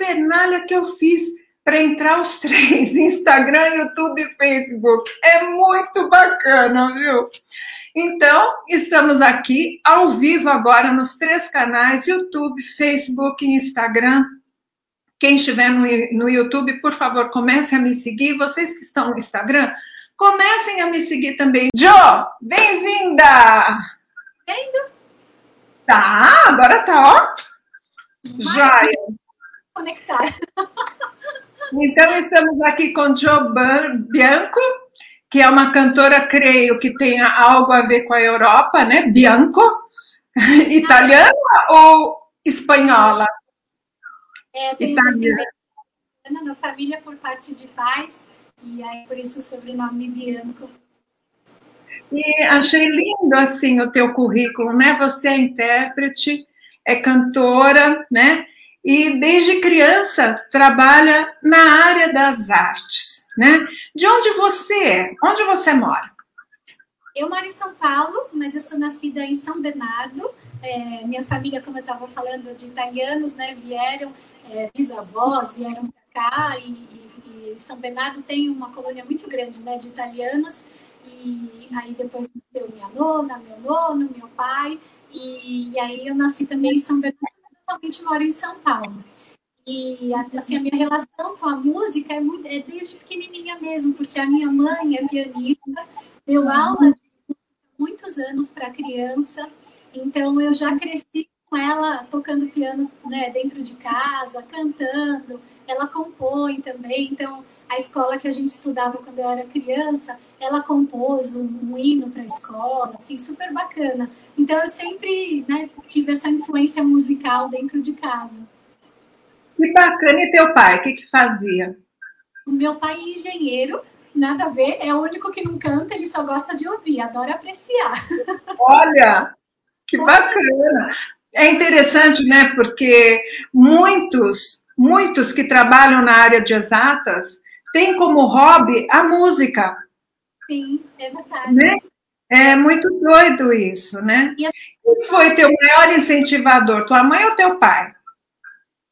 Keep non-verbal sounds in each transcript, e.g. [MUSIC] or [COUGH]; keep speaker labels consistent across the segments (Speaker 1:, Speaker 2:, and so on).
Speaker 1: parafernália que eu fiz para entrar os [LAUGHS] três: Instagram, YouTube e Facebook. É muito bacana, viu? Então, estamos aqui ao vivo agora nos três canais: YouTube, Facebook e Instagram. Quem estiver no, no YouTube, por favor, comece a me seguir. Vocês que estão no Instagram, comecem a me seguir também. Jo, bem-vinda!
Speaker 2: Vendo?
Speaker 1: Tá, agora tá, ó. Joia.
Speaker 2: Conectar.
Speaker 1: Então, estamos aqui com Jo Bianco, que é uma cantora, creio, que tenha algo a ver com a Europa, né? Bianco. [LAUGHS] Italiana ah, ou espanhola?
Speaker 2: É, tenho Italiana. Minha família por parte de pais, e aí por isso o sobrenome Bianco.
Speaker 1: E achei lindo assim o teu currículo, né? Você é intérprete, é cantora, né? E desde criança trabalha na área das artes, né? De onde você é? Onde você mora?
Speaker 2: Eu moro em São Paulo, mas eu sou nascida em São Bernardo. É, minha família, como eu estava falando, de italianos, né? Vieram, é, bisavós vieram para cá e, e, e São Bernardo tem uma colônia muito grande, né? De italianos e aí depois nasceu minha nona, meu nono, meu pai, e, e aí eu nasci também em São Bernardo, atualmente moro em São Paulo. E assim, a minha relação com a música é, muito, é desde pequenininha mesmo, porque a minha mãe é pianista, deu aula de muitos anos para criança, então eu já cresci com ela tocando piano né, dentro de casa, cantando, ela compõe também, então a escola que a gente estudava quando eu era criança, ela compôs um, um hino para a escola, assim, super bacana. Então eu sempre né, tive essa influência musical dentro de casa.
Speaker 1: Que bacana. E teu pai, o que, que fazia?
Speaker 2: O meu pai é engenheiro, nada a ver, é o único que não canta, ele só gosta de ouvir, adora apreciar. [LAUGHS]
Speaker 1: Olha, que bacana. É interessante, né? Porque muitos, muitos que trabalham na área de exatas tem como hobby a música.
Speaker 2: Sim, é verdade. Né?
Speaker 1: É muito doido isso, né? E Quem foi teu maior incentivador, tua mãe ou teu pai?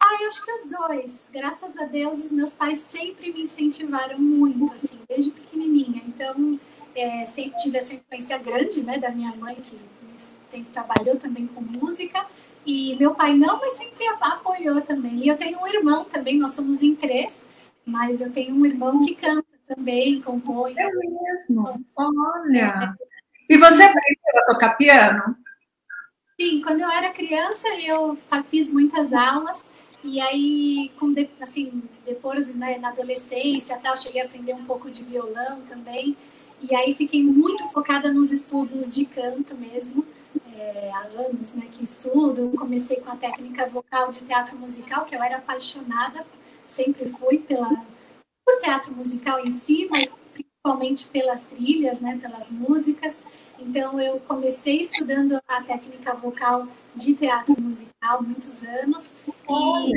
Speaker 2: Ah, eu acho que os dois. Graças a Deus, os meus pais sempre me incentivaram muito, assim, desde pequenininha. Então, é, sempre tive essa influência grande, né, da minha mãe, que sempre trabalhou também com música. E meu pai não, mas sempre apoiou também. E eu tenho um irmão também, nós somos em três. Mas eu tenho um irmão que canta também, compõe.
Speaker 1: É mesmo? Olha! E você aprendeu a tocar piano?
Speaker 2: Sim, quando eu era criança eu fiz muitas aulas e aí, assim, depois, né, na adolescência, tal, cheguei a aprender um pouco de violão também. E aí fiquei muito focada nos estudos de canto mesmo. É, há anos né, que estudo. Comecei com a técnica vocal de teatro musical, que eu era apaixonada sempre fui pela, por teatro musical em si, mas principalmente pelas trilhas, né, pelas músicas. Então, eu comecei estudando a técnica vocal de teatro musical muitos anos e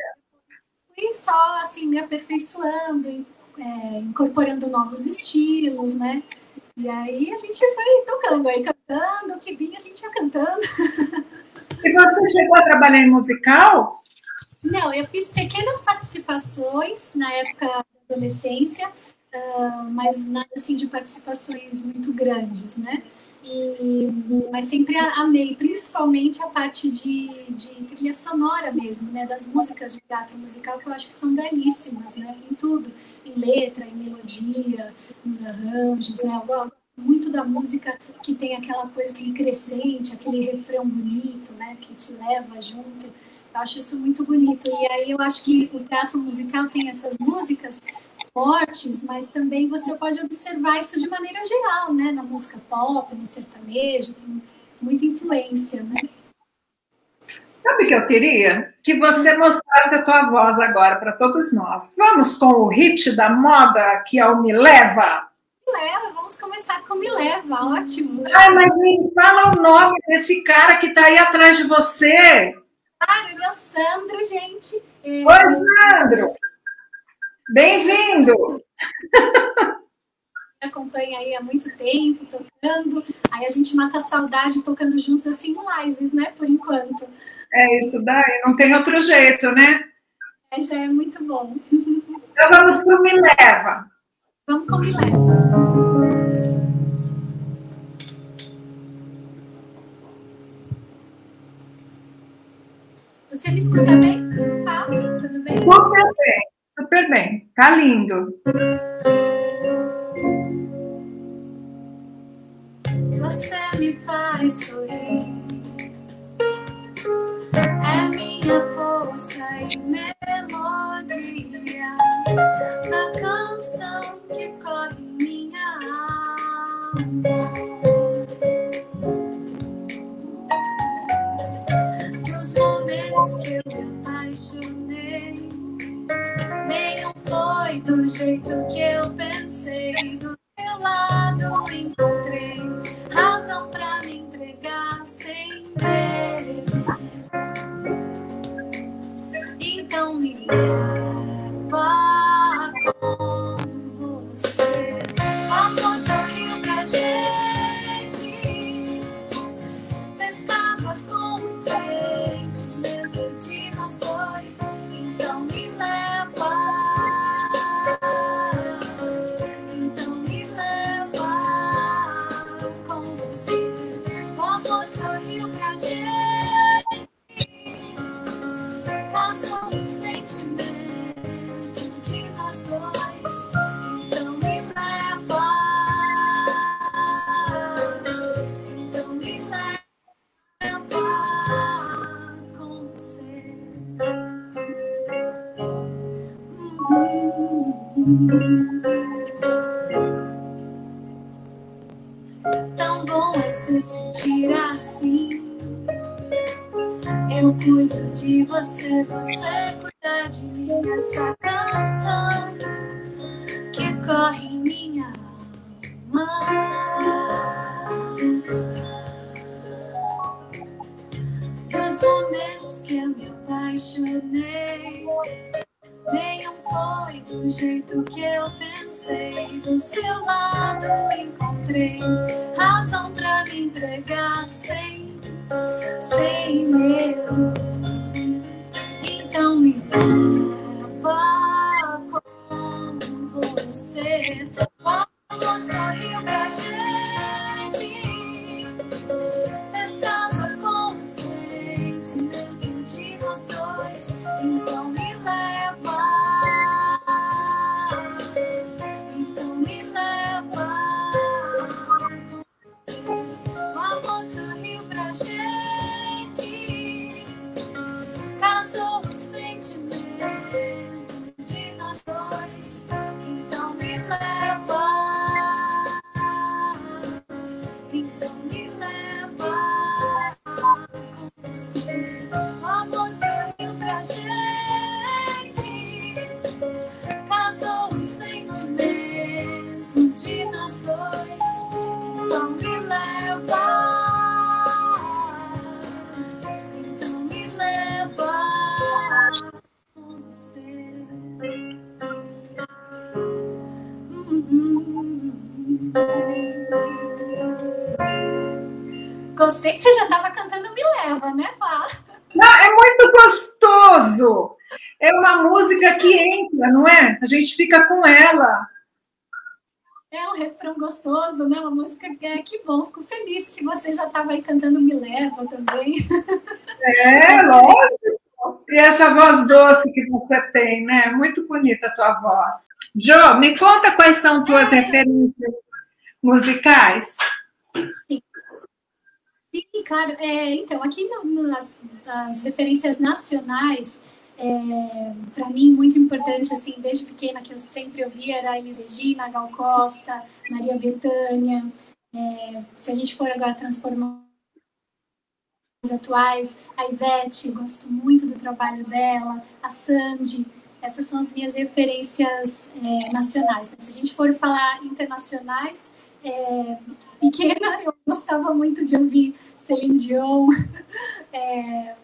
Speaker 2: fui só assim me aperfeiçoando, é, incorporando novos estilos, né? E aí a gente foi tocando, aí cantando, o que vinha a gente ia cantando. [LAUGHS]
Speaker 1: E você chegou a trabalhar em musical?
Speaker 2: Não, eu fiz pequenas participações na época da adolescência, uh, mas nada assim de participações muito grandes, né? E, mas sempre amei, principalmente a parte de, de trilha sonora mesmo, né? Das músicas de teatro musical, que eu acho que são belíssimas, né? Em tudo, em letra, em melodia, nos arranjos, né? Eu gosto muito da música que tem aquela coisa, aquele crescente, aquele refrão bonito, né? Que te leva junto eu acho isso muito bonito. E aí eu acho que o teatro musical tem essas músicas fortes, mas também você pode observar isso de maneira geral, né? Na música pop, no sertanejo, tem muita influência, né?
Speaker 1: Sabe o que eu queria? Que você mostrasse a tua voz agora para todos nós. Vamos com o hit da moda que é o Me Leva?
Speaker 2: Me Leva, vamos começar com Me Leva, ótimo.
Speaker 1: Ai, mas me fala o nome desse cara que está aí atrás de você.
Speaker 2: Ah, ele é o Sandro, gente.
Speaker 1: É... Oi, Sandro! Bem-vindo!
Speaker 2: acompanha aí há muito tempo, tocando. Aí a gente mata a saudade tocando juntos assim em lives, né? Por enquanto.
Speaker 1: É isso daí, não tem outro jeito, né?
Speaker 2: É, já é muito bom.
Speaker 1: Então vamos para o Me Leva.
Speaker 2: Vamos com o Me Você me escuta bem? Fala, tudo bem?
Speaker 1: Super bem, super bem. Tá lindo.
Speaker 2: Você me faz sorrir. É minha força e melodia da canção que corre em minha alma. Apaixonei, nenhum foi do jeito que eu pensei. Em minha alma. Dos momentos que eu me apaixonei, nenhum foi do jeito que eu pensei. Do seu lado encontrei razão pra me entregar sem, sem medo. Que você já estava cantando Me Leva, né, Fá?
Speaker 1: Não, é muito gostoso. É uma música que entra, não é? A gente fica com ela.
Speaker 2: É um refrão gostoso, né? Uma música é, que bom. Fico feliz que você já estava aí cantando Me Leva também.
Speaker 1: É, lógico. E essa voz doce que você tem, né? Muito bonita a tua voz. Jo, me conta quais são tuas referências musicais.
Speaker 2: Sim. Sim, claro. É, então, aqui no, nas, referências nacionais, é, para mim, muito importante, assim, desde pequena, que eu sempre ouvia, era Elis Regina, Gal Costa, Maria Bethânia. É, se a gente for agora transformar atuais, a Ivete, gosto muito do trabalho dela, a Sandy, essas são as minhas referências é, nacionais. Se a gente for falar internacionais, é, pequena [LAUGHS] eu gostava muito de ouvir Celine Dion, [LAUGHS] é,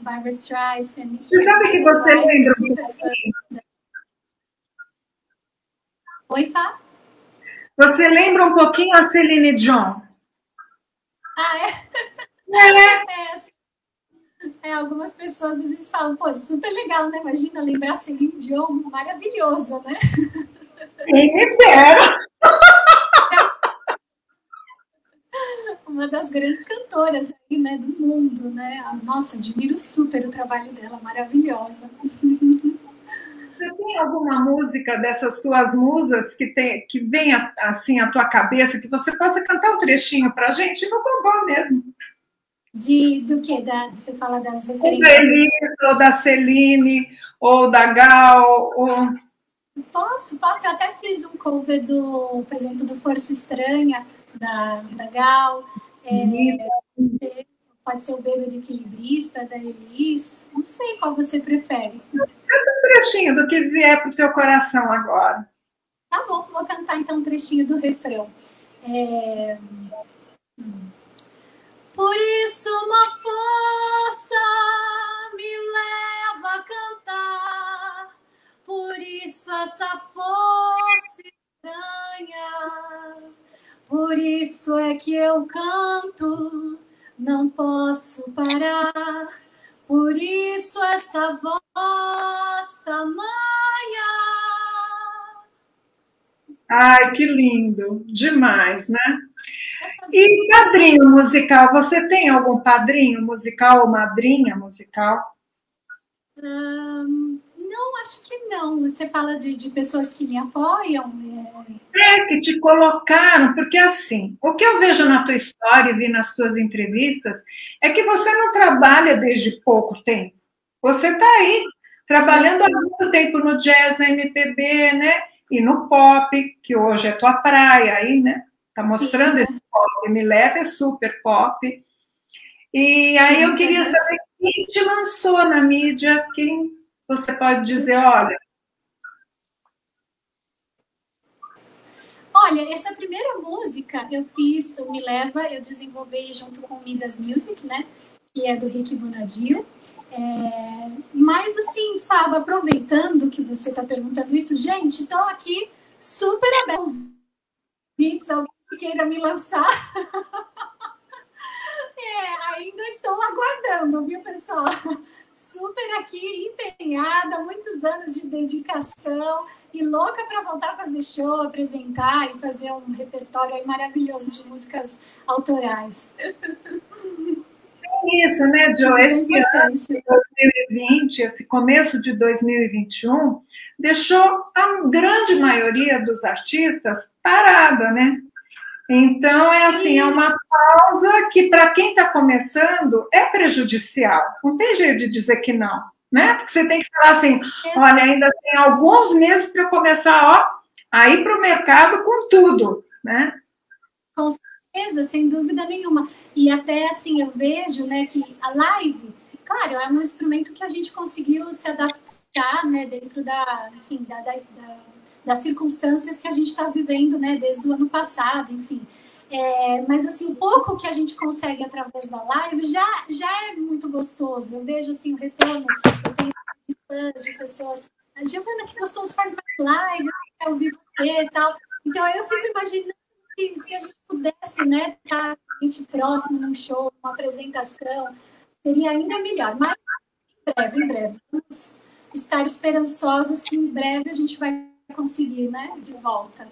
Speaker 2: Barbara Streisand.
Speaker 1: Você sabe que você lembra?
Speaker 2: Oi, Fá?
Speaker 1: Você lembra um pouquinho a Celine Dion?
Speaker 2: Ah, é?
Speaker 1: É, [LAUGHS]
Speaker 2: É, assim, É, algumas pessoas às vezes falam, pô, super legal, né? Imagina lembrar Celine Dion, maravilhoso, né?
Speaker 1: Quem me dera!
Speaker 2: Uma das grandes cantoras aí, né, do mundo, né? Nossa, admiro super o trabalho dela, maravilhosa.
Speaker 1: Você tem alguma música dessas tuas musas que, tem, que vem assim à tua cabeça, que você possa cantar um trechinho para a gente no gogó mesmo?
Speaker 2: De, do que? Da, você fala das referências?
Speaker 1: ou da Celine, ou da Gal, ou...
Speaker 2: Posso, posso. Eu até fiz um cover do, por exemplo, do Força Estranha, da, da Gal. É, pode ser o Bêbado Equilibrista, da Elis. Não sei qual você prefere.
Speaker 1: Canta um trechinho do que vier para o teu coração agora.
Speaker 2: Tá bom, vou cantar então um trechinho do refrão. É... Por isso uma força me leva a cantar, por isso essa força estranha, por isso é que eu canto, não posso parar, por isso essa voz tamanha.
Speaker 1: Ai, que lindo, demais, né? E padrinho musical, você tem algum padrinho musical ou madrinha musical?
Speaker 2: que não. Você fala de, de pessoas que me apoiam?
Speaker 1: É... é, que te colocaram, porque assim, o que eu vejo na tua história e vi nas tuas entrevistas é que você não trabalha desde pouco tempo. Você está aí, trabalhando há muito tempo no jazz, na MPB, né? E no pop, que hoje é tua praia aí, né? Tá mostrando esse pop, me leva é super pop. E aí eu queria saber quem te lançou na mídia, quem você pode dizer, olha.
Speaker 2: Olha, essa primeira música eu fiz, Me Leva, eu desenvolvi junto com o Midas Music, né? Que é do Rick Bonadio. É, mas assim, Fava, aproveitando que você está perguntando isso, gente, estou aqui super aberto. Alguém que queira me lançar. [LAUGHS] é, ainda estou aguardando, viu, pessoal? [LAUGHS] Super aqui, empenhada, muitos anos de dedicação e louca para voltar a fazer show, apresentar e fazer um repertório maravilhoso de músicas autorais.
Speaker 1: É isso, né, Jo? É esse ano de 2020, esse começo de 2021, deixou a grande maioria dos artistas parada, né? Então, é assim, é uma pausa que, para quem está começando, é prejudicial. Não tem jeito de dizer que não, né? Porque você tem que falar assim, olha, ainda tem alguns meses para começar, ó, a ir para o mercado com tudo, né?
Speaker 2: Com certeza, sem dúvida nenhuma. E até, assim, eu vejo, né, que a live, claro, é um instrumento que a gente conseguiu se adaptar, né, dentro da, enfim, da, da, da das circunstâncias que a gente está vivendo, né, desde o ano passado, enfim. É, mas assim, o pouco que a gente consegue através da live já, já é muito gostoso. Eu vejo assim o retorno, eu tenho fãs, de pessoas. Giovana, que gostoso, faz mais live, eu quero ouvir você e tal. Então eu fico imaginando se, se a gente pudesse, né, estar gente próximo num show, uma apresentação, seria ainda melhor. Mas em breve, em breve, vamos estar esperançosos que em breve a gente vai conseguir, né, de volta.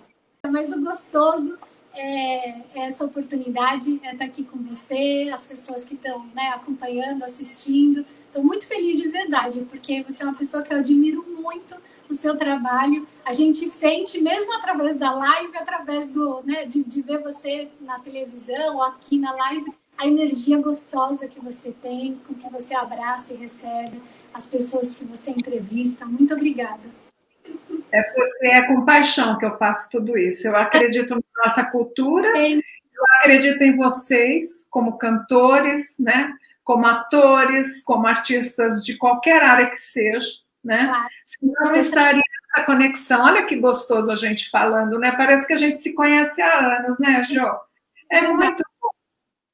Speaker 2: Mas o gostoso é, é essa oportunidade, é estar aqui com você, as pessoas que estão né, acompanhando, assistindo. Estou muito feliz de verdade, porque você é uma pessoa que eu admiro muito o seu trabalho. A gente sente, mesmo através da live, através do, né, de, de ver você na televisão ou aqui na live, a energia gostosa que você tem, com que você abraça e recebe, as pessoas que você entrevista. Muito obrigada.
Speaker 1: É porque é com paixão que eu faço tudo isso. Eu acredito na nossa cultura, Sim. eu acredito em vocês como cantores, né? Como atores, como artistas de qualquer área que seja, né? Claro. Senão não estaria essa conexão. Olha que gostoso a gente falando, né? Parece que a gente se conhece há anos, né, Jo? É muito bom,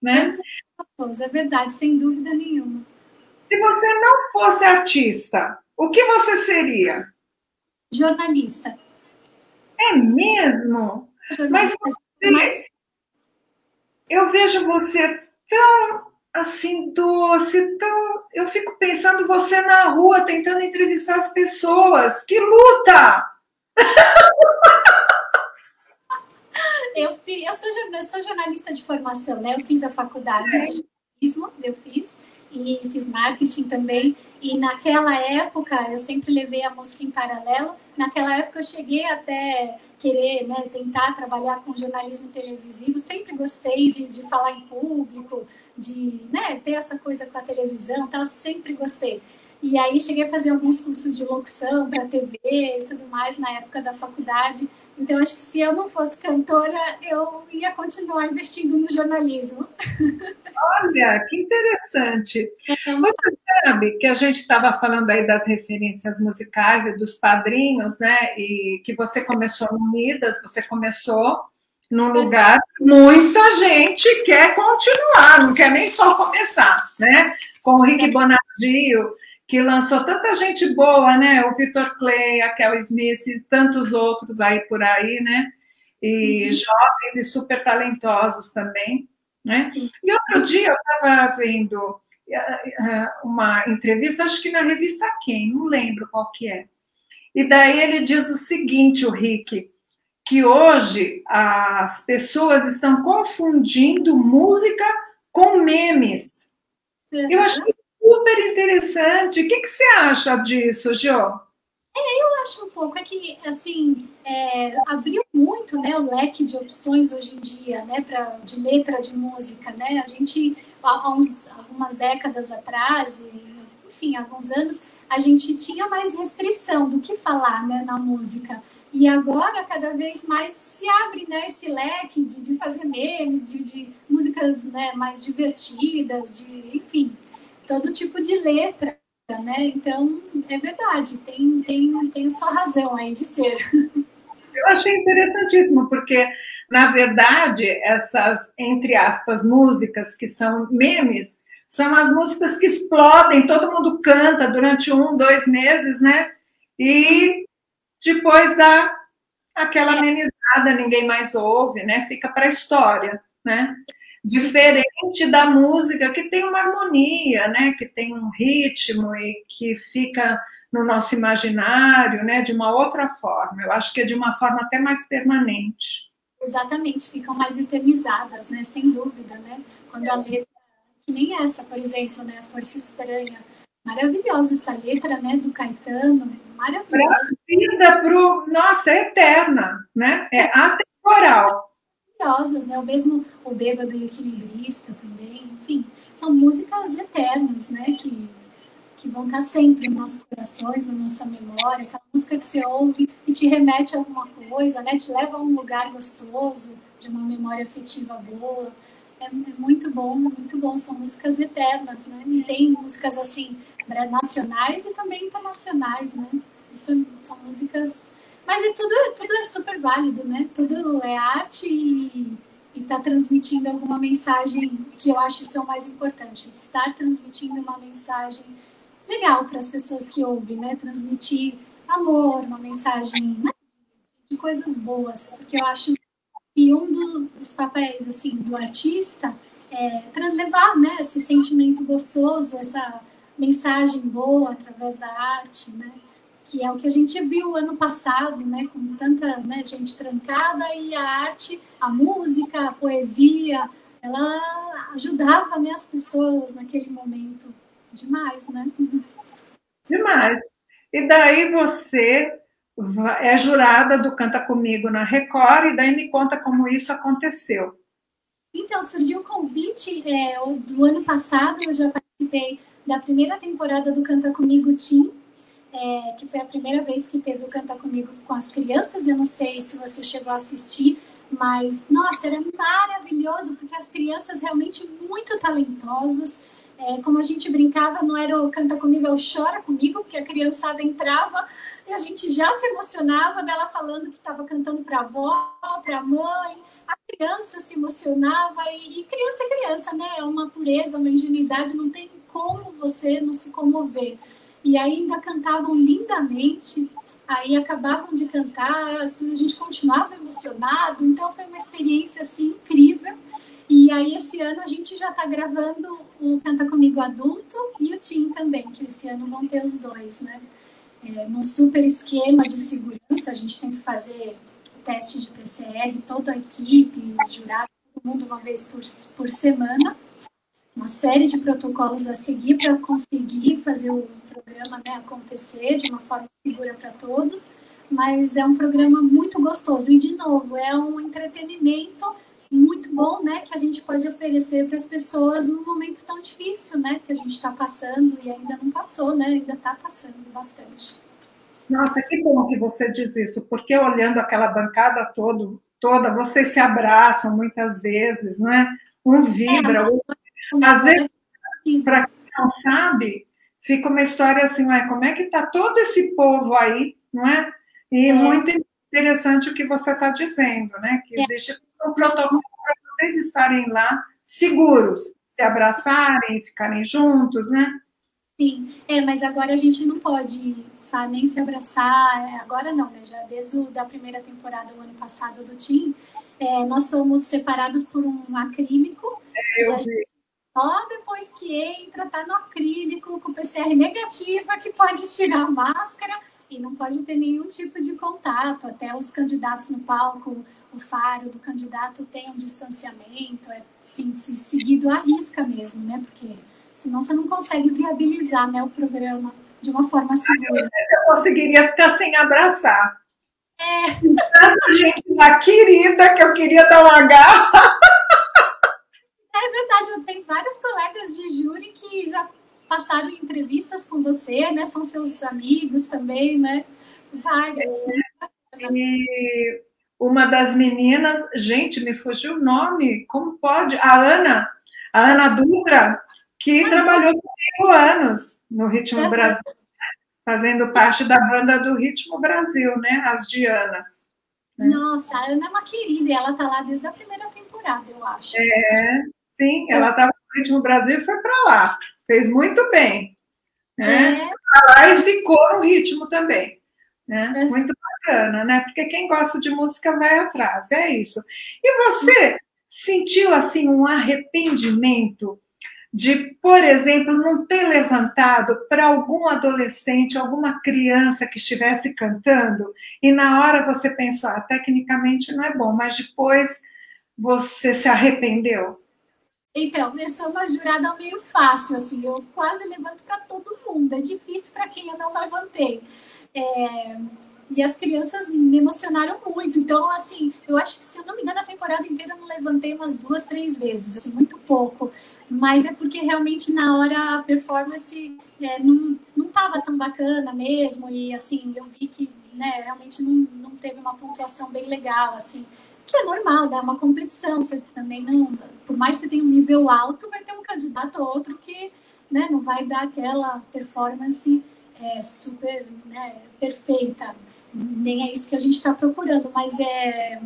Speaker 1: né?
Speaker 2: É gostoso, é verdade, sem dúvida nenhuma.
Speaker 1: Se você não fosse artista, o que você seria?
Speaker 2: Jornalista.
Speaker 1: É mesmo? Jornalista. Mas você, eu vejo você tão assim doce, tão. Eu fico pensando você na rua tentando entrevistar as pessoas. Que luta!
Speaker 2: Eu, fiz, eu, sou, eu sou jornalista de formação, né? Eu fiz a faculdade é. de jornalismo, eu fiz, e fiz marketing também. E naquela época, eu sempre levei a música em paralelo. Naquela época, eu cheguei até querer né, tentar trabalhar com jornalismo televisivo. Sempre gostei de, de falar em público, de né, ter essa coisa com a televisão, tal. sempre gostei. E aí cheguei a fazer alguns cursos de locução para TV e tudo mais na época da faculdade. Então acho que se eu não fosse cantora, eu ia continuar investindo no jornalismo.
Speaker 1: Olha, que interessante. Você sabe que a gente estava falando aí das referências musicais e dos padrinhos, né? E que você começou no Unidas, você começou num lugar muita gente quer continuar, não quer nem só começar, né? Com o Rick Bonadio, que lançou tanta gente boa, né? O Vitor Clay, a Kel Smith e tantos outros aí por aí, né? E uhum. jovens e super talentosos também, né? E outro dia eu estava vendo eh, eh, uma entrevista, acho que na revista Quem, não lembro qual que é. E daí ele diz o seguinte, o Rick, que hoje as pessoas estão confundindo música com memes. Uhum. Eu achei super interessante. O que, que você acha disso, Jo?
Speaker 2: É, eu acho um pouco, é que, assim, é, abriu muito, né, o leque de opções hoje em dia, né, pra, de letra de música, né, a gente, há uns, algumas décadas atrás, enfim, há alguns anos, a gente tinha mais restrição do que falar, né, na música, e agora, cada vez mais se abre né, esse leque de, de fazer memes, de, de músicas né, mais divertidas, de, enfim todo tipo de letra, né? Então, é verdade, tem, tem, tem só razão aí de ser.
Speaker 1: Eu achei interessantíssimo, porque, na verdade, essas, entre aspas, músicas que são memes, são as músicas que explodem, todo mundo canta durante um, dois meses, né? E depois dá aquela é. amenizada, ninguém mais ouve, né? Fica para a história, né? Diferente da música que tem uma harmonia, né, que tem um ritmo e que fica no nosso imaginário, né, de uma outra forma. Eu acho que é de uma forma até mais permanente.
Speaker 2: Exatamente, ficam mais eternizadas, né, sem dúvida, né? Quando a letra, que nem essa, por exemplo, né, a Força Estranha, maravilhosa essa letra, né, do Caetano, maravilhosa.
Speaker 1: Trazida pro, nossa, é eterna, né? É atemporal
Speaker 2: maravilhosas, né? O mesmo O Bêbado e Equilibrista também, enfim, são músicas eternas, né? Que, que vão estar sempre nos nossos corações, na nossa memória, aquela música que você ouve e te remete a alguma coisa, né? Te leva a um lugar gostoso, de uma memória afetiva boa. É, é muito bom, muito bom. São músicas eternas, né? E tem músicas assim nacionais e também internacionais, né? Isso são músicas mas é tudo, tudo é super válido, né? Tudo é arte e está transmitindo alguma mensagem que eu acho isso é o mais importante. Estar transmitindo uma mensagem legal para as pessoas que ouvem, né? Transmitir amor, uma mensagem né? de coisas boas, porque eu acho que um do, dos papéis assim do artista é levar, né, esse sentimento gostoso, essa mensagem boa através da arte, né? Que é o que a gente viu ano passado, né, com tanta né, gente trancada e a arte, a música, a poesia, ela ajudava né, as pessoas naquele momento demais, né?
Speaker 1: Demais. E daí você é jurada do Canta Comigo na Record, e daí me conta como isso aconteceu.
Speaker 2: Então, surgiu o convite é, do ano passado, eu já participei da primeira temporada do Canta Comigo Team, é, que foi a primeira vez que teve o Cantar Comigo com as crianças. Eu não sei se você chegou a assistir, mas, nossa, era maravilhoso, porque as crianças realmente muito talentosas. É, como a gente brincava, não era o Canta Comigo, é o Chora Comigo, porque a criançada entrava e a gente já se emocionava dela falando que estava cantando para a avó, para a mãe. A criança se emocionava e, e criança é criança, né? É uma pureza, uma ingenuidade, não tem como você não se comover e ainda cantavam lindamente. Aí acabavam de cantar, às vezes a gente continuava emocionado, então foi uma experiência assim incrível. E aí esse ano a gente já está gravando o Canta Comigo adulto e o Tim também, que esse ano vão ter os dois, né? É, num super esquema de segurança, a gente tem que fazer teste de PCR, toda a equipe, os jurados, todo mundo uma vez por, por semana. Uma série de protocolos a seguir para conseguir fazer o programa né, acontecer de uma forma segura para todos. Mas é um programa muito gostoso e, de novo, é um entretenimento muito bom, né, que a gente pode oferecer para as pessoas num momento tão difícil, né, que a gente está passando e ainda não passou, né, ainda está passando bastante.
Speaker 1: Nossa, que bom que você diz isso, porque olhando aquela bancada todo, toda, vocês se abraçam muitas vezes, né? Um vibra, é, outro... às vezes, para quem não sabe, fica uma história assim, ué, como é que está todo esse povo aí, não é? E é. muito interessante o que você está dizendo, né? Que é. existe um protocolo para vocês estarem lá seguros, se abraçarem, ficarem juntos, né?
Speaker 2: Sim, é, mas agora a gente não pode nem se abraçar, é, agora não, né? Já desde a da primeira temporada, o ano passado do Team, é, nós somos separados por um acrílico.
Speaker 1: É, eu vi.
Speaker 2: Só depois que entra, tá no acrílico, com PCR negativa, que pode tirar a máscara e não pode ter nenhum tipo de contato. Até os candidatos no palco, o faro do candidato tem um distanciamento, é sim, seguido à risca mesmo, né? Porque senão você não consegue viabilizar né, o programa de uma forma segura.
Speaker 1: Eu conseguiria ficar sem abraçar.
Speaker 2: É.
Speaker 1: Tanta gente lá querida que eu queria dar uma garra.
Speaker 2: Verdade, eu tenho vários colegas de júri que já passaram entrevistas com você, né? São seus amigos também, né? Vários.
Speaker 1: É, e uma das meninas, gente, me fugiu o nome, como pode? A Ana, a Ana Dutra, que ah, trabalhou comigo anos no Ritmo Brasil, fazendo parte da banda do Ritmo Brasil, né? As Dianas.
Speaker 2: Né? Nossa, a Ana é uma querida e ela tá lá desde a primeira temporada, eu acho.
Speaker 1: É, sim, ela estava no Ritmo Brasil e foi para lá. Fez muito bem. Né? É. Lá e ficou no ritmo também. Né? É. Muito bacana, né? Porque quem gosta de música vai atrás, é isso. E você sentiu assim um arrependimento de, por exemplo, não ter levantado para algum adolescente, alguma criança que estivesse cantando, e na hora você pensou, ah, tecnicamente não é bom, mas depois você se arrependeu?
Speaker 2: Então, eu sou uma jurada meio fácil, assim, eu quase levanto para todo mundo, é difícil para quem eu não levantei. É, e as crianças me emocionaram muito. Então, assim, eu acho que, se eu não me engano, a temporada inteira eu não levantei umas duas, três vezes, assim, muito pouco. Mas é porque realmente na hora a performance é, não, não tão bacana mesmo. E, assim, eu vi que né, realmente não, não teve uma pontuação bem legal, assim. Que é normal, né? Uma competição, você também não. Por mais que você tenha um nível alto, vai ter um candidato ou outro que né, não vai dar aquela performance é, super né, perfeita nem é isso que a gente está procurando, mas é,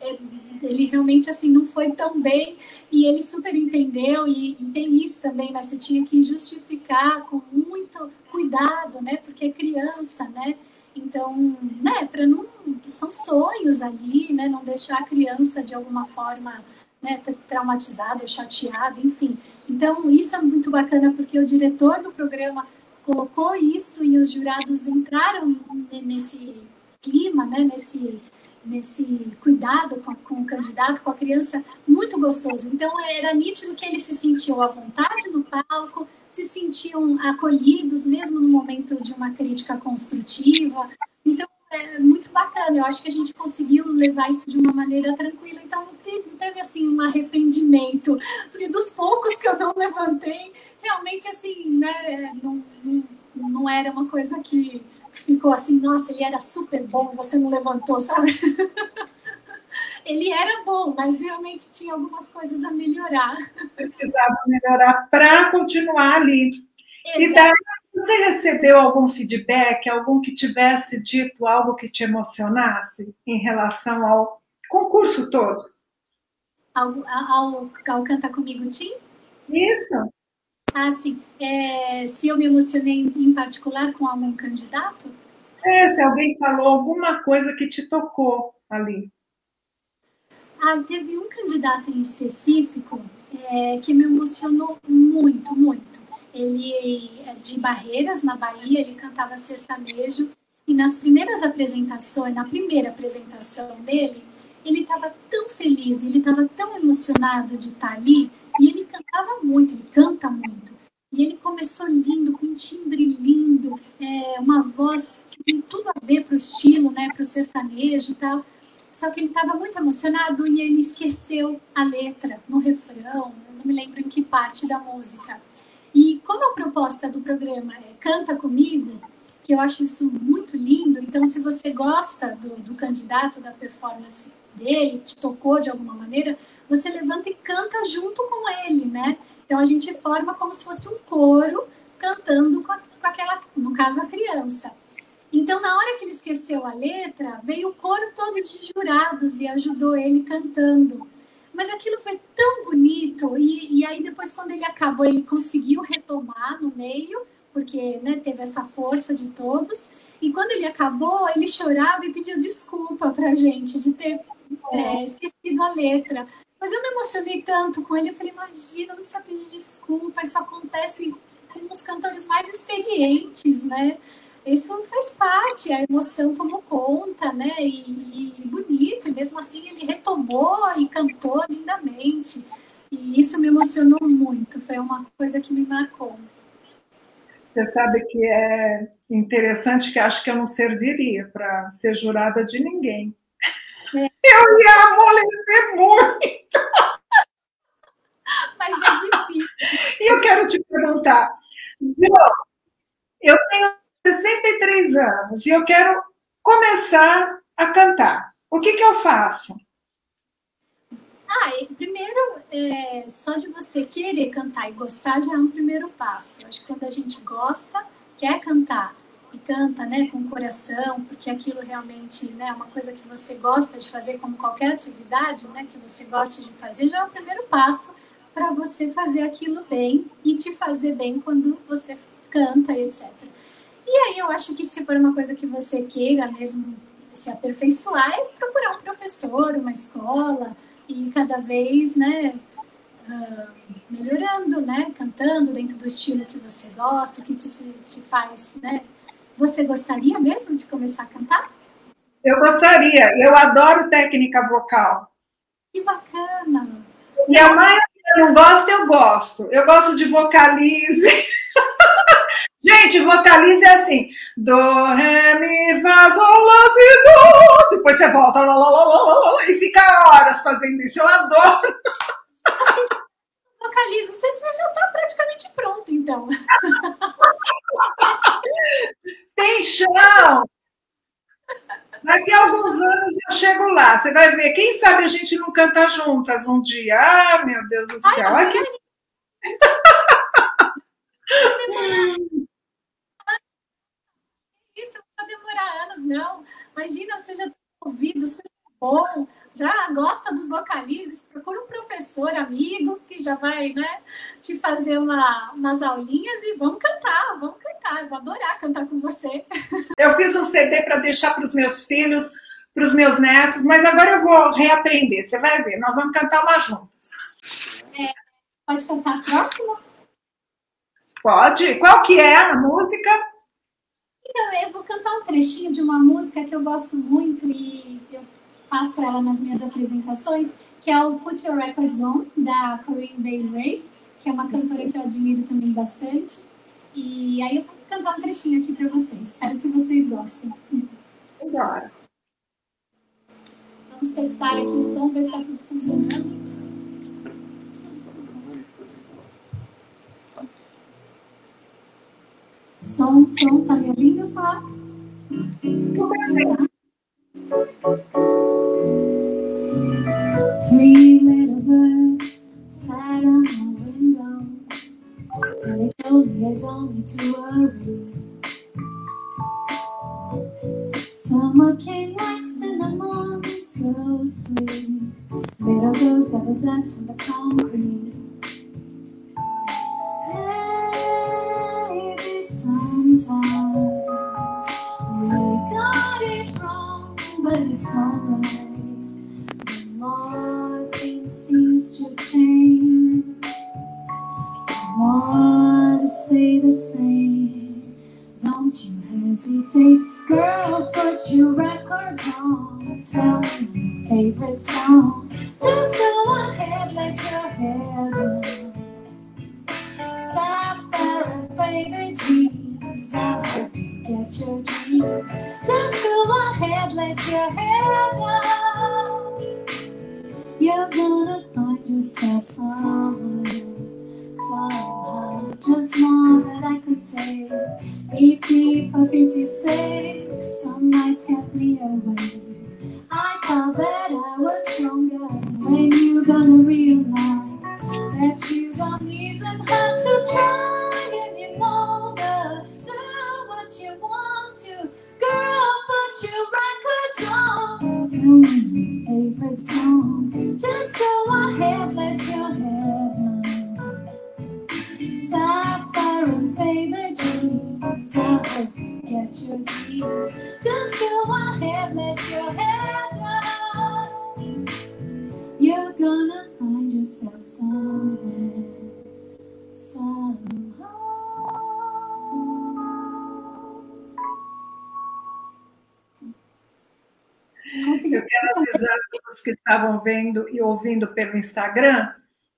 Speaker 2: é, ele realmente assim não foi tão bem e ele super entendeu e, e tem isso também, né? Você tinha que justificar com muito cuidado, né? Porque é criança, né? Então, né? Para não são sonhos ali, né? Não deixar a criança de alguma forma né, traumatizada chateada, enfim. Então, isso é muito bacana porque o diretor do programa colocou isso e os jurados entraram nesse clima, né, nesse, nesse cuidado com, com, o candidato, com a criança, muito gostoso. Então, era nítido que eles se sentiam à vontade no palco, se sentiam acolhidos, mesmo no momento de uma crítica construtiva. Então, é muito bacana. Eu acho que a gente conseguiu levar isso de uma maneira tranquila. Então, não teve, teve assim, um arrependimento. Porque dos poucos que eu não levantei, realmente, assim, né, não, não, não era uma coisa que ficou assim, nossa, ele era super bom, você não levantou, sabe? [LAUGHS] [LAUGHS] ele era bom, mas realmente tinha algumas coisas a melhorar.
Speaker 1: Precisava melhorar para continuar ali. Exato. E daí, você recebeu algum feedback, algum que tivesse dito algo que te emocionasse em relação ao concurso todo?
Speaker 2: Ao, ao, ao Canta Comigo Tim?
Speaker 1: Isso.
Speaker 2: Ah, sim. É, se eu me emocionei em particular com algum candidato?
Speaker 1: É, se alguém falou alguma coisa que te tocou ali.
Speaker 2: Ah, teve um candidato em específico é, que me emocionou muito muito. Ele é de Barreiras, na Bahia, ele cantava sertanejo. E nas primeiras apresentações, na primeira apresentação dele, ele estava tão feliz, ele estava tão emocionado de estar ali, e ele cantava muito, ele canta muito. E ele começou lindo, com um timbre lindo, é, uma voz que tem tudo a ver para o estilo, né, para o sertanejo e tal. Só que ele estava muito emocionado e ele esqueceu a letra no refrão, não me lembro em que parte da música. E como a proposta do programa é Canta Comigo, que eu acho isso muito lindo, então se você gosta do, do candidato, da performance dele, te tocou de alguma maneira, você levanta e canta junto com ele, né? Então a gente forma como se fosse um coro cantando com, a, com aquela, no caso, a criança. Então, na hora que ele esqueceu a letra, veio o coro todo de jurados e ajudou ele cantando. Mas aquilo foi tão bonito, e, e aí depois, quando ele acabou, ele conseguiu retomar no meio, porque né, teve essa força de todos. E quando ele acabou, ele chorava e pediu desculpa pra gente de ter é, esquecido a letra. Mas eu me emocionei tanto com ele, eu falei, imagina, não precisa pedir desculpa, isso acontece com os cantores mais experientes, né? Isso faz parte, a emoção tomou conta, né? E, e bonito, e mesmo assim ele retomou e cantou lindamente. E isso me emocionou muito, foi uma coisa que me marcou.
Speaker 1: Você sabe que é interessante que acho que eu não serviria para ser jurada de ninguém. É. Eu ia amolecer muito.
Speaker 2: Mas é difícil.
Speaker 1: E eu quero te perguntar, eu tenho 63 anos e eu quero começar a cantar. O que, que eu faço?
Speaker 2: Ah, primeiro, é, só de você querer cantar e gostar já é um primeiro passo. Acho que quando a gente gosta, quer cantar e canta, né, com o coração, porque aquilo realmente, né, é uma coisa que você gosta de fazer, como qualquer atividade, né, que você gosta de fazer, já é o primeiro passo para você fazer aquilo bem e te fazer bem quando você canta etc. E aí eu acho que se for uma coisa que você queira mesmo se aperfeiçoar, é procurar um professor, uma escola e cada vez, né, uh, melhorando, né, cantando dentro do estilo que você gosta, que te, te faz, né, você gostaria mesmo de começar a cantar?
Speaker 1: Eu gostaria. Eu adoro técnica vocal.
Speaker 2: Que bacana.
Speaker 1: E a maioria não gosta, eu gosto. Eu gosto de vocalize. [LAUGHS] Gente, vocalize assim. Do, ré, mi, fá, sol, lá, si, do. Depois você volta lá, lá, lá, lá, lá, e fica horas fazendo isso. Eu adoro.
Speaker 2: Assim, vocalize. Você já está praticamente pronto, então.
Speaker 1: Tem chão! Daqui a alguns anos eu chego lá. Você vai ver. Quem sabe a gente não canta juntas um dia. Ah, meu Deus do céu. Ai, Aqui...
Speaker 2: Isso não vai demorar anos, não. Imagina, você já tem ouvido, super bom, já gosta dos vocalizes, procura um professor amigo que já vai, né, te fazer uma, umas aulinhas e vamos cantar, vamos cantar. Eu vou adorar cantar com você.
Speaker 1: Eu fiz um CD para deixar para os meus filhos, para os meus netos, mas agora eu vou reaprender. Você vai ver, nós vamos cantar lá juntas.
Speaker 2: É, pode cantar a próxima?
Speaker 1: Pode. Qual que é a música?
Speaker 2: Então, eu vou cantar um trechinho de uma música que eu gosto muito e eu faço ela nas minhas apresentações, que é o Put Your Records On, da Corinne Bailey Ray, que é uma cantora que eu admiro também bastante. E aí eu vou cantar um trechinho aqui para vocês. Espero que vocês gostem.
Speaker 1: Agora.
Speaker 2: Vamos testar aqui o som, ver se está tudo funcionando. Som, som, tá me ouvindo? Three little birds sat on my window, and they told me I don't need to worry. Summer came so sweet. Little girls were touching the concrete.
Speaker 1: Que estavam vendo e ouvindo pelo Instagram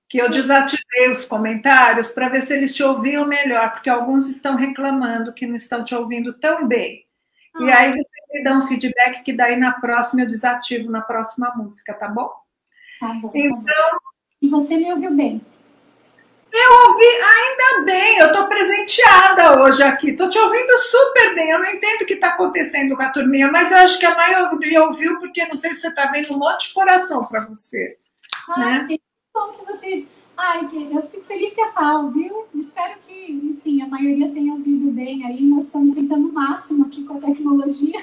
Speaker 1: que eu desativei os comentários para ver se eles te ouviam melhor, porque alguns estão reclamando que não estão te ouvindo tão bem. Ah. E aí você me dá um feedback que daí na próxima eu desativo na próxima música, tá bom?
Speaker 2: Tá bom. Então, tá bom. E você me ouviu bem?
Speaker 1: Eu ouvi, ainda bem, eu estou presenteada hoje aqui, estou te ouvindo super bem. Eu não entendo o que está acontecendo com a turminha, mas eu acho que a maioria ouviu, porque não sei se você está vendo um monte de coração para você.
Speaker 2: Ah, né? bom que vocês. Ai, eu fico feliz que a FAO, viu? Espero que, enfim, a maioria tenha ouvido bem aí. Nós estamos tentando o máximo aqui com a tecnologia.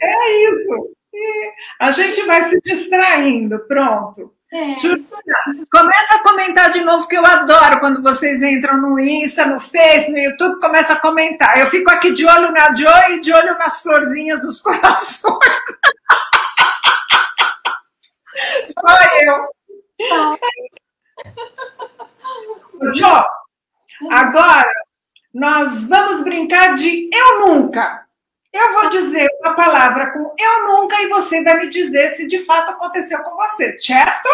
Speaker 1: É isso. E a gente vai se distraindo, pronto.
Speaker 2: É,
Speaker 1: começa a comentar de novo, que eu adoro quando vocês entram no Insta, no Face, no YouTube, começa a comentar. Eu fico aqui de olho na Joy e de olho nas florzinhas dos [LAUGHS] corações. Só eu. Jô, agora nós vamos brincar de eu nunca. Eu vou dizer uma palavra com eu nunca e você vai me dizer se de fato aconteceu com você, certo?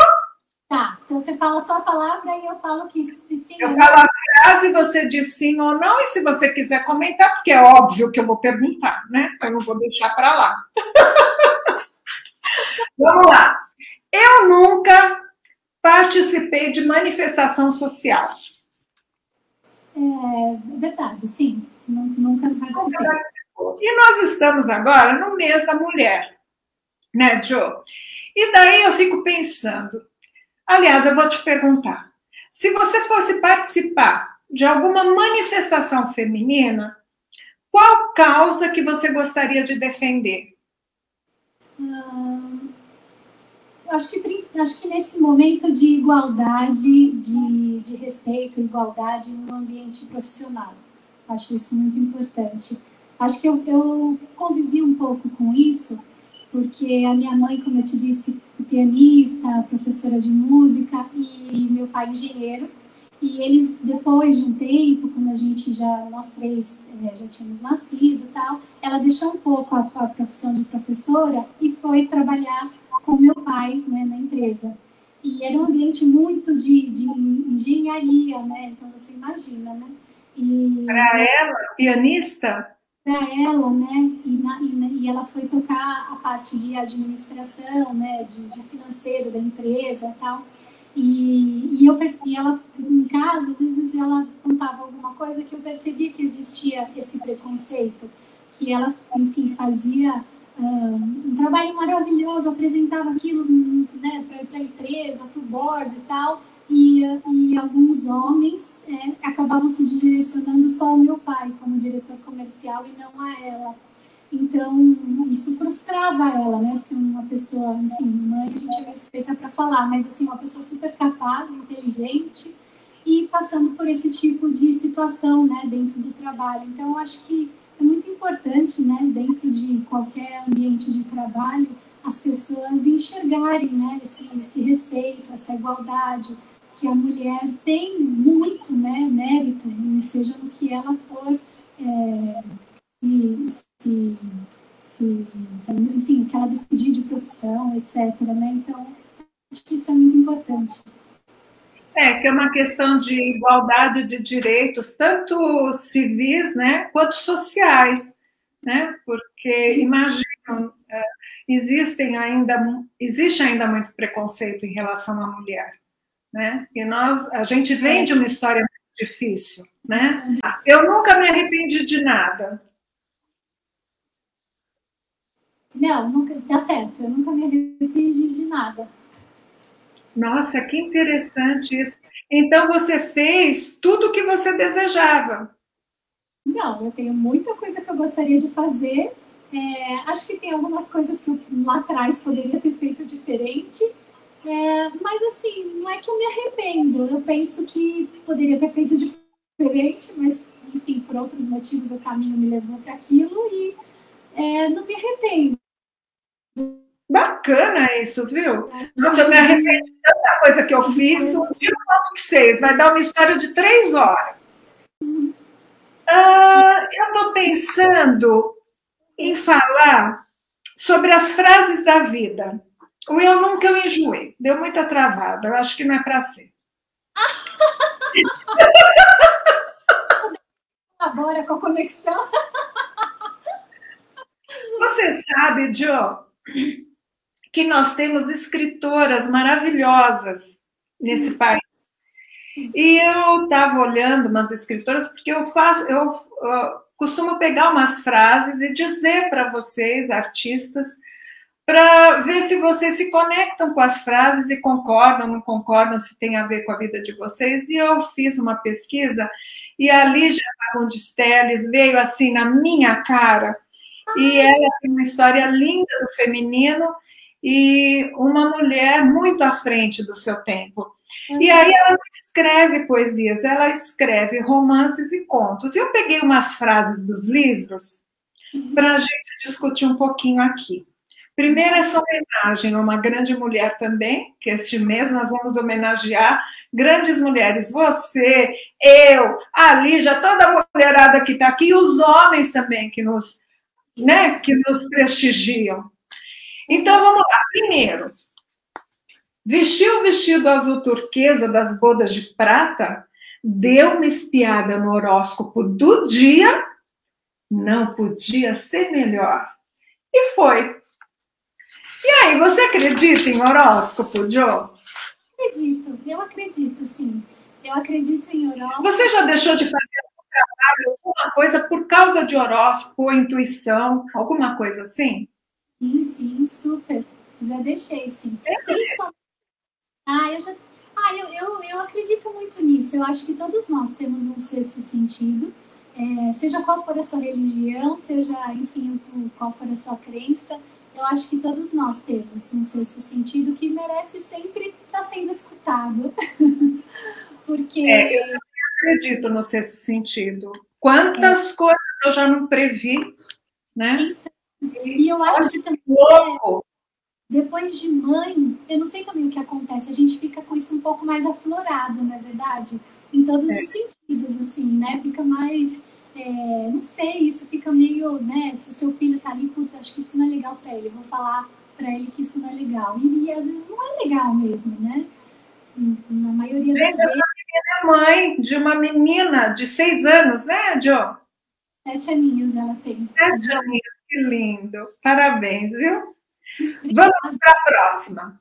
Speaker 2: Tá, então você fala só a palavra e eu falo que se sim
Speaker 1: eu ou não. Eu falo a frase, você diz sim ou não, e se você quiser comentar, porque é óbvio que eu vou perguntar, né? Eu não vou deixar para lá. [LAUGHS] Vamos lá. Eu nunca participei de manifestação social.
Speaker 2: É verdade, sim. Nunca participei.
Speaker 1: E nós estamos agora no mês da mulher, né, Jo? E daí eu fico pensando. Aliás, eu vou te perguntar: se você fosse participar de alguma manifestação feminina, qual causa que você gostaria de defender?
Speaker 2: Hum, acho que, acho que nesse momento de igualdade, de, de respeito, igualdade no ambiente profissional. Acho isso muito importante. Acho que eu, eu convivi um pouco com isso, porque a minha mãe, como eu te disse, é pianista, professora de música, e meu pai engenheiro. E eles, depois de um tempo, quando a gente já, nós três é, já tínhamos nascido e tal, ela deixou um pouco a, a profissão de professora e foi trabalhar com meu pai né, na empresa. E era um ambiente muito de, de engenharia, né? Então você imagina, né?
Speaker 1: Para ela, pianista?
Speaker 2: Ela, né? E, na, e, e, ela foi tocar a parte de administração, né? De, de financeiro da empresa tal. E, e eu percebi, ela em casa, às vezes ela contava alguma coisa que eu percebia que existia esse preconceito, que ela, enfim, fazia um trabalho maravilhoso, apresentava aquilo né, para a empresa, para o board e tal, e, e alguns homens é, acabavam se direcionando só ao meu pai como diretor comercial e não a ela. Então, isso frustrava ela, né? Porque uma pessoa, enfim, mãe, a gente é respeita para falar, mas assim, uma pessoa super capaz, inteligente e passando por esse tipo de situação, né, dentro do trabalho. Então, eu acho que é muito importante, né, dentro de qualquer ambiente de trabalho, as pessoas enxergarem, né, esse, esse respeito, essa igualdade, que a mulher tem muito, né, mérito, seja no que ela for é, se, se, se, enfim, que ela decidir de profissão, etc. Né? Então, acho que isso é muito importante.
Speaker 1: É, que é uma questão de igualdade de direitos, tanto civis, né, quanto sociais, né? Porque imagina, é, existem ainda existe ainda muito preconceito em relação à mulher, né? E nós a gente vem de uma história muito difícil, né? Eu nunca me arrependi de nada.
Speaker 2: Não, nunca, tá certo. Eu nunca me arrependi de nada.
Speaker 1: Nossa, que interessante isso. Então você fez tudo o que você desejava.
Speaker 2: Não, eu tenho muita coisa que eu gostaria de fazer. É, acho que tem algumas coisas que eu, lá atrás poderia ter feito diferente. É, mas assim, não é que eu me arrependo. Eu penso que poderia ter feito diferente, mas enfim, por outros motivos o caminho me levou para aquilo e é, não me arrependo.
Speaker 1: Bacana isso, viu? Nossa, eu me arrependo de tanta coisa que eu fiz. Um dia eu conto vocês, vai dar uma história de três horas. Ah, eu estou pensando em falar sobre as frases da vida. O eu nunca eu enjoei. Deu muita travada. Eu acho que não é para ser. [LAUGHS]
Speaker 2: Agora com a conexão.
Speaker 1: Você sabe, Jo, que nós temos escritoras maravilhosas nesse país. E eu estava olhando umas escritoras, porque eu faço, eu uh, costumo pegar umas frases e dizer para vocês, artistas, para ver se vocês se conectam com as frases e concordam, não concordam, se tem a ver com a vida de vocês. E eu fiz uma pesquisa e a Lígia Fagundes Teles veio assim na minha cara. E ela tem uma história linda do feminino e uma mulher muito à frente do seu tempo. Uhum. E aí ela escreve poesias, ela escreve romances e contos. Eu peguei umas frases dos livros uhum. para a gente discutir um pouquinho aqui. Primeiro, essa homenagem a uma grande mulher também, que este mês nós vamos homenagear grandes mulheres. Você, eu, a Lígia, toda a mulherada que está aqui, e os homens também que nos, né, que nos prestigiam. Então vamos lá. Primeiro, vestiu o vestido azul turquesa das bodas de prata, deu uma espiada no horóscopo do dia, não podia ser melhor. E foi. E aí, você acredita em horóscopo, Jo?
Speaker 2: Acredito, eu acredito, sim. Eu acredito em horóscopo.
Speaker 1: Você já deixou de fazer algum trabalho, alguma coisa por causa de horóscopo, ou intuição, alguma coisa assim?
Speaker 2: Sim, sim, super. Já deixei, sim. É ah, eu já. Ah, eu, eu, eu acredito muito nisso. Eu acho que todos nós temos um sexto sentido. É, seja qual for a sua religião, seja, enfim, qual for a sua crença, eu acho que todos nós temos um sexto sentido que merece sempre estar sendo escutado. [LAUGHS] Porque.
Speaker 1: É, eu acredito no sexto sentido. Quantas é. coisas eu já não previ, né?
Speaker 2: Então, e eu acho que também, é, depois de mãe, eu não sei também o que acontece, a gente fica com isso um pouco mais aflorado, não é verdade? Em todos é. os sentidos, assim, né? Fica mais, é, não sei, isso fica meio, né? Se o seu filho tá ali, putz, acho que isso não é legal para ele, eu vou falar para ele que isso não é legal. E, e, às vezes não é legal mesmo, né? Na maioria das vezes.
Speaker 1: é mãe de uma menina de seis anos, né, Jo?
Speaker 2: Sete aninhos ela tem.
Speaker 1: Sete aninhos. Que lindo. Parabéns, viu? Vamos para a próxima.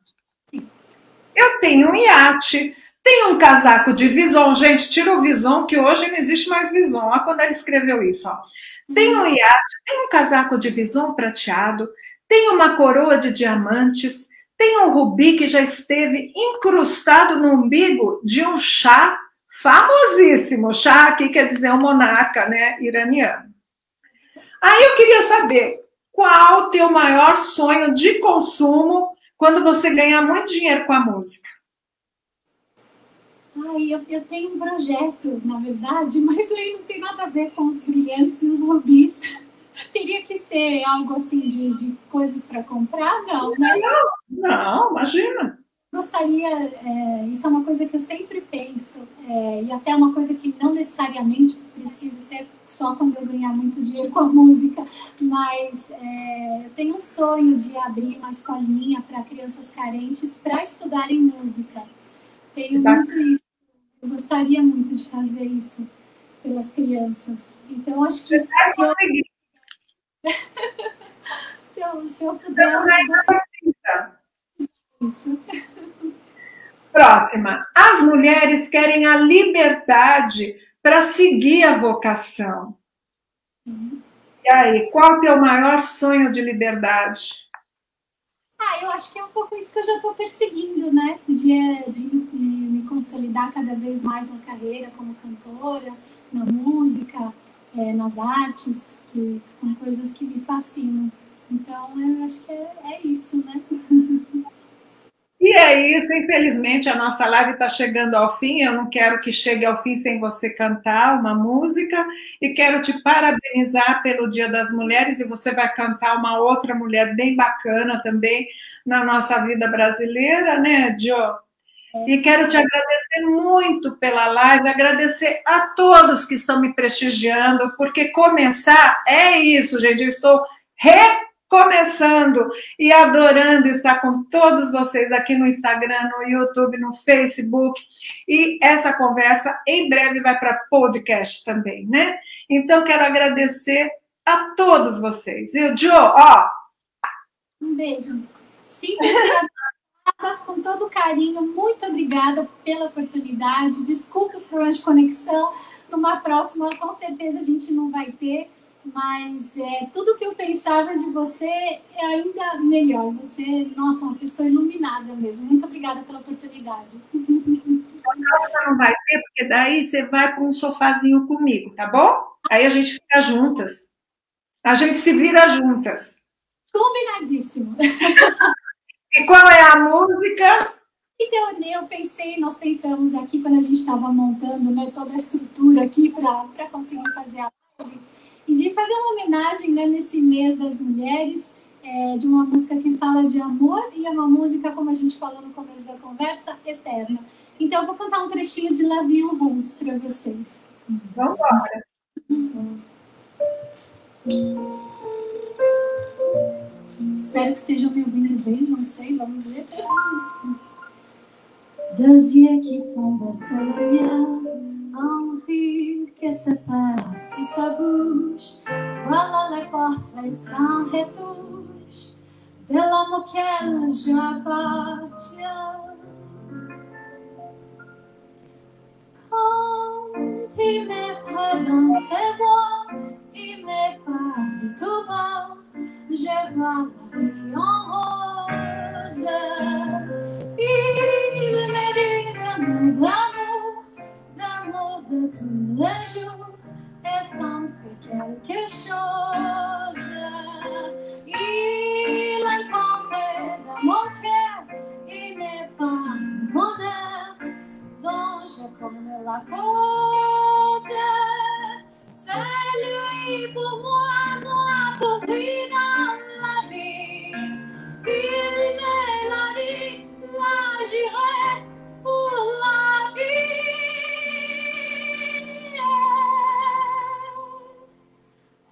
Speaker 1: Eu tenho um iate, tenho um casaco de vison. Gente, tira o vison, que hoje não existe mais vison. Olha quando ele escreveu isso. Ó. Tem um iate, tem um casaco de vison prateado, tem uma coroa de diamantes, tem um rubi que já esteve incrustado no umbigo de um chá famosíssimo. Chá aqui quer dizer um monarca né, iraniano. Aí eu queria saber qual o teu maior sonho de consumo quando você ganhar muito dinheiro com a música?
Speaker 2: Ai, eu, eu tenho um projeto, na verdade, [LAUGHS] mas aí não tem nada a ver com os brilhantes e os rubis. [LAUGHS] Teria que ser algo assim de, de coisas para comprar, não, né?
Speaker 1: Não, não, imagina.
Speaker 2: Gostaria, é, isso é uma coisa que eu sempre penso, é, e até uma coisa que não necessariamente precisa ser só quando eu ganhar muito dinheiro com a [LAUGHS] música, mas é, eu tenho um sonho de abrir uma escolinha para crianças carentes para estudarem música. Tenho tá. muito isso. Eu gostaria muito de fazer isso pelas crianças. Então, acho que se eu... [LAUGHS] se eu, se eu puder, eu gostaria
Speaker 1: isso. Próxima. As mulheres querem a liberdade para seguir a vocação. Sim. E aí, qual é o teu maior sonho de liberdade?
Speaker 2: Ah, eu acho que é um pouco isso que eu já estou perseguindo, né? De, de me, consolidar cada vez mais na carreira como cantora, na música, é, nas artes, que são coisas que me fascinam. Então, eu acho que é, é isso, né? [LAUGHS]
Speaker 1: E é isso, infelizmente a nossa live está chegando ao fim. Eu não quero que chegue ao fim sem você cantar uma música e quero te parabenizar pelo Dia das Mulheres. E você vai cantar uma outra mulher bem bacana também na nossa vida brasileira, né, Jo? E quero te agradecer muito pela live, agradecer a todos que estão me prestigiando, porque começar é isso, gente. Eu estou re começando e adorando estar com todos vocês aqui no Instagram, no YouTube, no Facebook. E essa conversa em breve vai para podcast também, né? Então quero agradecer a todos vocês. E o Jo, ó.
Speaker 2: Um beijo. Simples [LAUGHS] com todo carinho, muito obrigada pela oportunidade. Desculpa os problemas de conexão. Numa próxima, com certeza a gente não vai ter mas é, tudo que eu pensava de você é ainda melhor. Você, nossa, uma pessoa iluminada mesmo. Muito obrigada pela oportunidade.
Speaker 1: não vai ter, porque daí você vai para um sofazinho comigo, tá bom? Aí a gente fica juntas. A gente se vira juntas.
Speaker 2: Combinadíssimo. [LAUGHS]
Speaker 1: e qual é a música?
Speaker 2: Então, eu pensei, nós pensamos aqui quando a gente estava montando né, toda a estrutura aqui para conseguir fazer a live e de fazer uma homenagem né, nesse mês das mulheres, é, de uma música que fala de amor e é uma música, como a gente falou no começo da conversa, eterna. Então, eu vou contar um trechinho de Lavinho Rose para vocês.
Speaker 1: Vamos embora.
Speaker 2: Espero que estejam me ouvindo bem, não sei, vamos ver. Deux yeux qui font baisser envie que se passe sa bouche. Voilà les portraits sans retouche de l'homme auquel j'appartiens. Quand il me prend dans ses il me parle tout bas, je vois la vie en rose. Il me dit d'amour, l'amour de tous les jours et ça me fait quelque chose. Il est entré dans mon cœur, il n'est pas un bonheur dont je connais la cause. C'est lui pour moi, la vie, il me là dit. La j'irai pour la vie.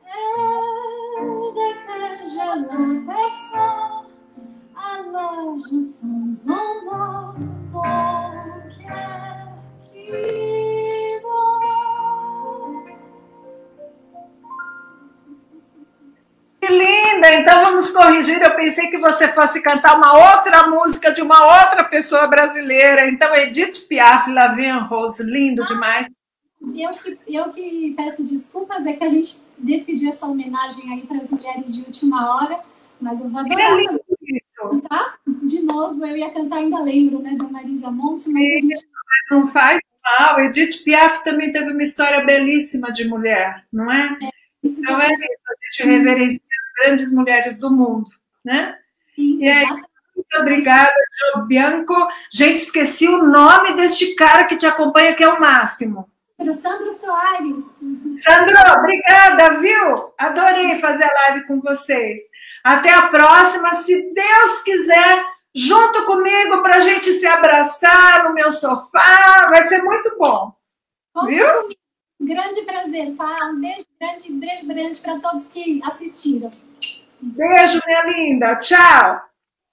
Speaker 2: Et dès que je la
Speaker 1: alors je sens en corrigir. Eu pensei que você fosse cantar uma outra música de uma outra pessoa brasileira. Então, Edith Piaf, La Vie en Rose, lindo ah, demais.
Speaker 2: Eu que, eu que peço desculpas, é que a gente decidiu essa homenagem aí para as mulheres de última hora, mas eu vou adorar fazer cantar de novo. Eu ia cantar, ainda lembro, né, da Marisa Monte, mas Sim, gente.
Speaker 1: Não faz mal. Edith Piaf também teve uma história belíssima de mulher, não é? é então é isso, a gente reverencia grandes mulheres do mundo, né? Sim, e aí, muito obrigada, Bianco. Gente, esqueci o nome deste cara que te acompanha, que é o Máximo.
Speaker 2: Sandro Soares.
Speaker 1: Sandro, obrigada, viu? Adorei fazer a live com vocês. Até a próxima, se Deus quiser, junto comigo para a gente se abraçar no meu sofá. Vai ser muito bom. Conte viu? Comigo.
Speaker 2: Grande prazer, tá? Um beijo grande, beijo grande para todos que assistiram.
Speaker 1: Beijo, minha linda. Tchau.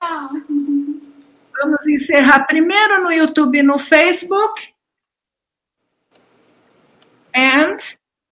Speaker 2: Tchau.
Speaker 1: Vamos encerrar primeiro no YouTube e no Facebook. And.